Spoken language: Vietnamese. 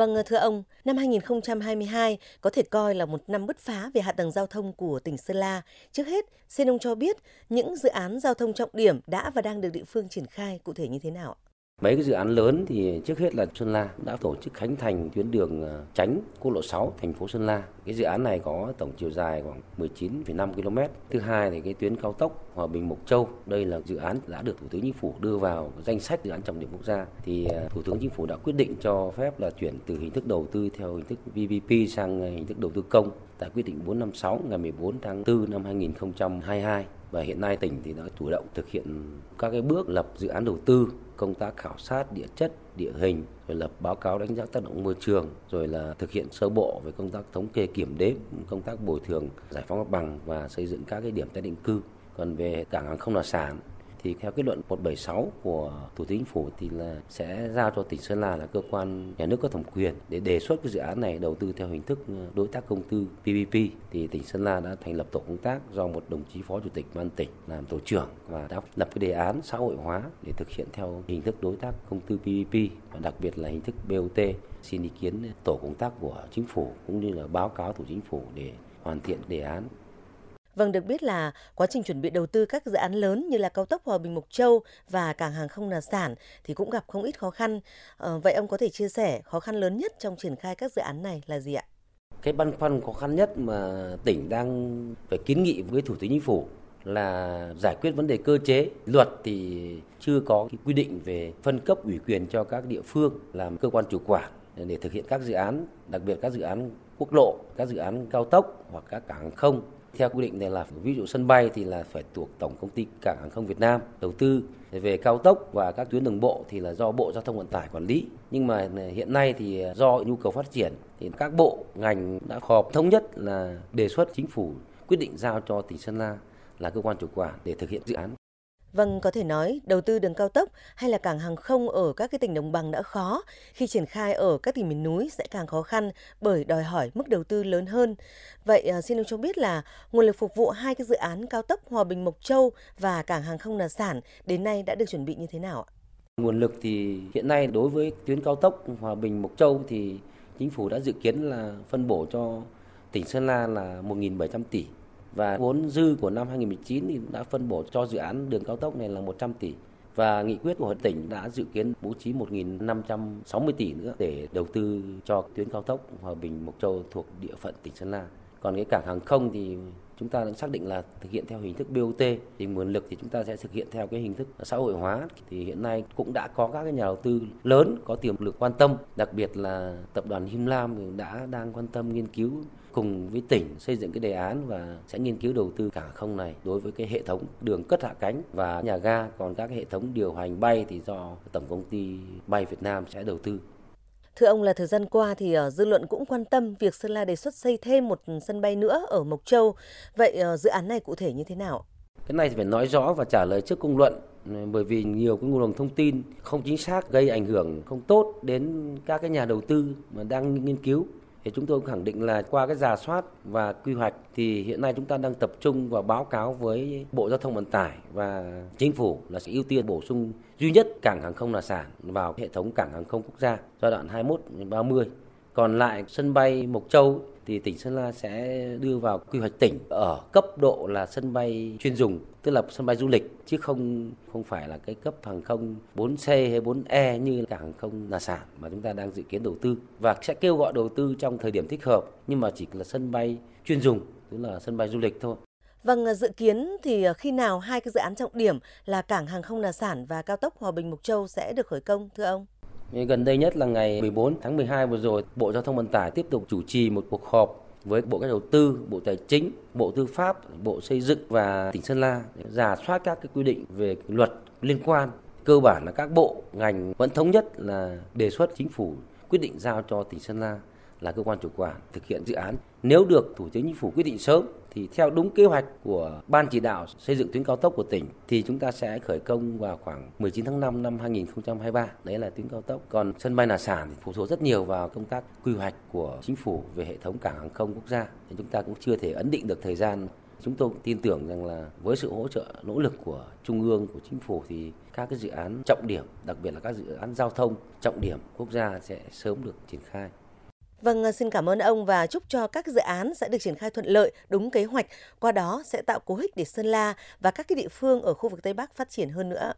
Vâng, ờ, thưa ông, năm 2022 có thể coi là một năm bứt phá về hạ tầng giao thông của tỉnh Sơn La. Trước hết, xin ông cho biết những dự án giao thông trọng điểm đã và đang được địa phương triển khai cụ thể như thế nào? ạ. Mấy cái dự án lớn thì trước hết là Sơn La đã tổ chức khánh thành tuyến đường ờ, tránh quốc lộ 6 thành phố Sơn La. Cái dự án này có tổng chiều dài khoảng 19,5 km. Thứ hai thì cái tuyến cao tốc Hòa Bình Mộc Châu. Đây là dự án đã được Thủ tướng Chính phủ đưa vào danh sách dự án trọng điểm quốc gia. Thì ờ, Thủ tướng Chính phủ đã quyết định cho phép là chuyển từ hình thức đầu tư theo hình thức PPP sang ờ, hình thức đầu tư công tại quyết định 456 ngày 14 tháng 4 năm 2022 và hiện nay tỉnh thì đã chủ động thực hiện các cái bước lập dự án đầu tư, công tác khảo sát địa chất, địa hình, rồi lập báo cáo đánh giá tác động môi trường, rồi là thực hiện sơ bộ về công tác thống kê kiểm đếm, công tác bồi thường, giải phóng mặt bằng và xây dựng các cái điểm tái định cư. Còn về cảng hàng không là sản thì theo kết luận 176 của Thủ tướng Chính phủ thì là sẽ giao cho tỉnh Sơn La là cơ quan nhà nước có thẩm quyền để đề xuất cái dự án này đầu tư theo hình thức ờ, đối tác công tư PPP thì tỉnh Sơn La đã thành lập tổ công tác do một đồng chí phó chủ tịch ban tỉnh làm tổ trưởng và đã lập cái đề án xã hội hóa để thực hiện theo hình thức đối tác công tư PPP và đặc biệt là hình thức BOT xin ý kiến tổ công tác của chính phủ cũng như là báo cáo thủ chính phủ để hoàn thiện đề án. Vâng, được biết là quá trình chuẩn bị đầu tư các dự án lớn như là cao tốc Hòa Bình Mộc Châu và cảng hàng không Nà Sản thì cũng gặp không ít khó khăn. À, vậy ông có thể chia sẻ khó khăn lớn nhất trong triển khai các dự án này là gì ạ? Cái băn khoăn khó khăn nhất mà tỉnh đang phải kiến nghị với Thủ tướng Chính phủ là giải quyết vấn đề cơ chế. Luật thì chưa có cái quy định về phân cấp ủy quyền cho các địa phương làm cơ quan chủ quản để thực hiện các dự án, đặc biệt các dự án quốc lộ, các dự án cao tốc hoặc các cảng không theo quy định này là ví dụ sân bay thì là phải thuộc tổng công ty cảng hàng không Việt Nam đầu tư. Về cao tốc và các tuyến đường bộ thì là do bộ giao thông vận tải quản lý. Nhưng mà à, hiện nay thì à, do nhu cầu phát triển thì các bộ, ngành đã họp thống nhất là đề xuất chính phủ quyết định giao cho tỉnh Sơn La là cơ quan chủ quản để thực hiện dự án. Vâng, có thể nói đầu tư đường cao tốc hay là cảng hàng không ở các cái tỉnh đồng bằng đã khó, khi triển khai ở các tỉnh miền núi sẽ càng khó khăn bởi đòi hỏi mức đầu tư lớn hơn. Vậy à, xin ông cho biết là nguồn lực phục vụ hai cái dự án cao tốc Hòa Bình Mộc Châu và cảng hàng không Nà Sản đến nay đã được chuẩn bị như thế nào ạ? Nguồn lực thì hiện nay đối với tuyến cao tốc Hòa Bình Mộc Châu thì chính phủ đã dự kiến là phân bổ cho tỉnh Sơn La là 1.700 tỷ và vốn dư của năm 2019 thì đã phân bổ cho dự án đường cao tốc này là 100 tỷ. Và nghị quyết của tỉnh đã dự kiến bố trí 1.560 tỷ nữa để đầu tư cho tuyến cao tốc Hòa Bình Mộc Châu thuộc địa phận tỉnh Sơn La. Còn cái cảng hàng không thì chúng ta đã xác định là thực hiện theo hình thức BOT thì nguồn lực thì chúng ta sẽ thực hiện theo cái hình thức xã hội hóa. Thì hiện nay cũng đã có các cái nhà đầu tư lớn có tiềm lực quan tâm. Đặc biệt là tập đoàn Him Lam đã đang quan tâm nghiên cứu cùng với tỉnh xây dựng cái đề án và sẽ nghiên cứu đầu tư cảng không này đối với cái hệ thống đường cất hạ cánh và nhà ga còn các hệ thống điều hành bay thì do tổng công ty bay Việt Nam sẽ đầu tư Thưa ông là thời gian qua thì uh, dư luận cũng quan tâm việc Sơn La đề xuất xây thêm một sân bay nữa ở Mộc Châu. Vậy uh, dự án này cụ thể như thế nào? Cái này thì phải nói rõ và trả lời trước công luận bởi vì nhiều cái nguồn thông tin không chính xác gây ảnh hưởng không tốt đến các cái nhà đầu tư mà đang nghiên cứu thì chúng tôi cũng khẳng định là qua cái giả soát và quy hoạch thì hiện nay chúng ta đang tập trung và báo cáo với Bộ Giao thông Vận tải và Chính phủ là sẽ ưu tiên bổ sung duy nhất cảng hàng không là sản vào hệ thống cảng hàng không quốc gia giai đoạn 21 30. Còn lại sân bay Mộc Châu thì tỉnh Sơn La sẽ đưa vào quy hoạch tỉnh ở cấp độ là sân bay chuyên dùng, tức là sân bay du lịch chứ không không phải là cái cấp hàng không 4C hay 4E như cảng hàng không là sản mà chúng ta đang dự kiến đầu tư và sẽ kêu gọi đầu tư trong thời điểm thích hợp nhưng mà chỉ là sân bay chuyên dùng, tức là sân bay du lịch thôi. Vâng, dự kiến thì khi nào hai cái dự án trọng điểm là cảng hàng không Nà Sản và cao tốc Hòa Bình Mộc Châu sẽ được khởi công thưa ông? Gần đây nhất là ngày 14 tháng 12 vừa rồi, Bộ Giao thông Vận tải tiếp tục chủ trì một cuộc họp với Bộ Cách đầu tư, Bộ Tài chính, Bộ Tư pháp, Bộ Xây dựng và tỉnh Sơn La để giả soát các cái quy định về luật liên quan. Cơ bản là các bộ ngành vẫn thống nhất là đề xuất chính phủ quyết định giao cho tỉnh Sơn La là cơ quan chủ quản thực hiện dự án. Nếu được Thủ tướng Chính phủ quyết định sớm thì theo đúng kế hoạch của Ban chỉ đạo xây dựng tuyến cao tốc của tỉnh thì chúng ta sẽ khởi công vào khoảng 19 tháng 5 năm 2023. Đấy là tuyến cao tốc. Còn sân bay Nà Sản thì phụ thuộc rất nhiều vào công tác quy hoạch của chính phủ về hệ thống cảng hàng không quốc gia. Thì chúng ta cũng chưa thể ấn định được thời gian Chúng tôi tin tưởng rằng là với sự hỗ trợ nỗ lực của Trung ương, của Chính phủ thì các cái dự án trọng điểm, đặc biệt là các dự án giao thông trọng điểm quốc gia sẽ sớm được triển khai. Vâng, ờ, xin cảm ơn ông và chúc cho các dự án sẽ được triển khai thuận lợi, đúng kế hoạch, qua đó sẽ tạo cú hích để Sơn La và các cái địa phương ở khu vực Tây Bắc phát triển hơn nữa.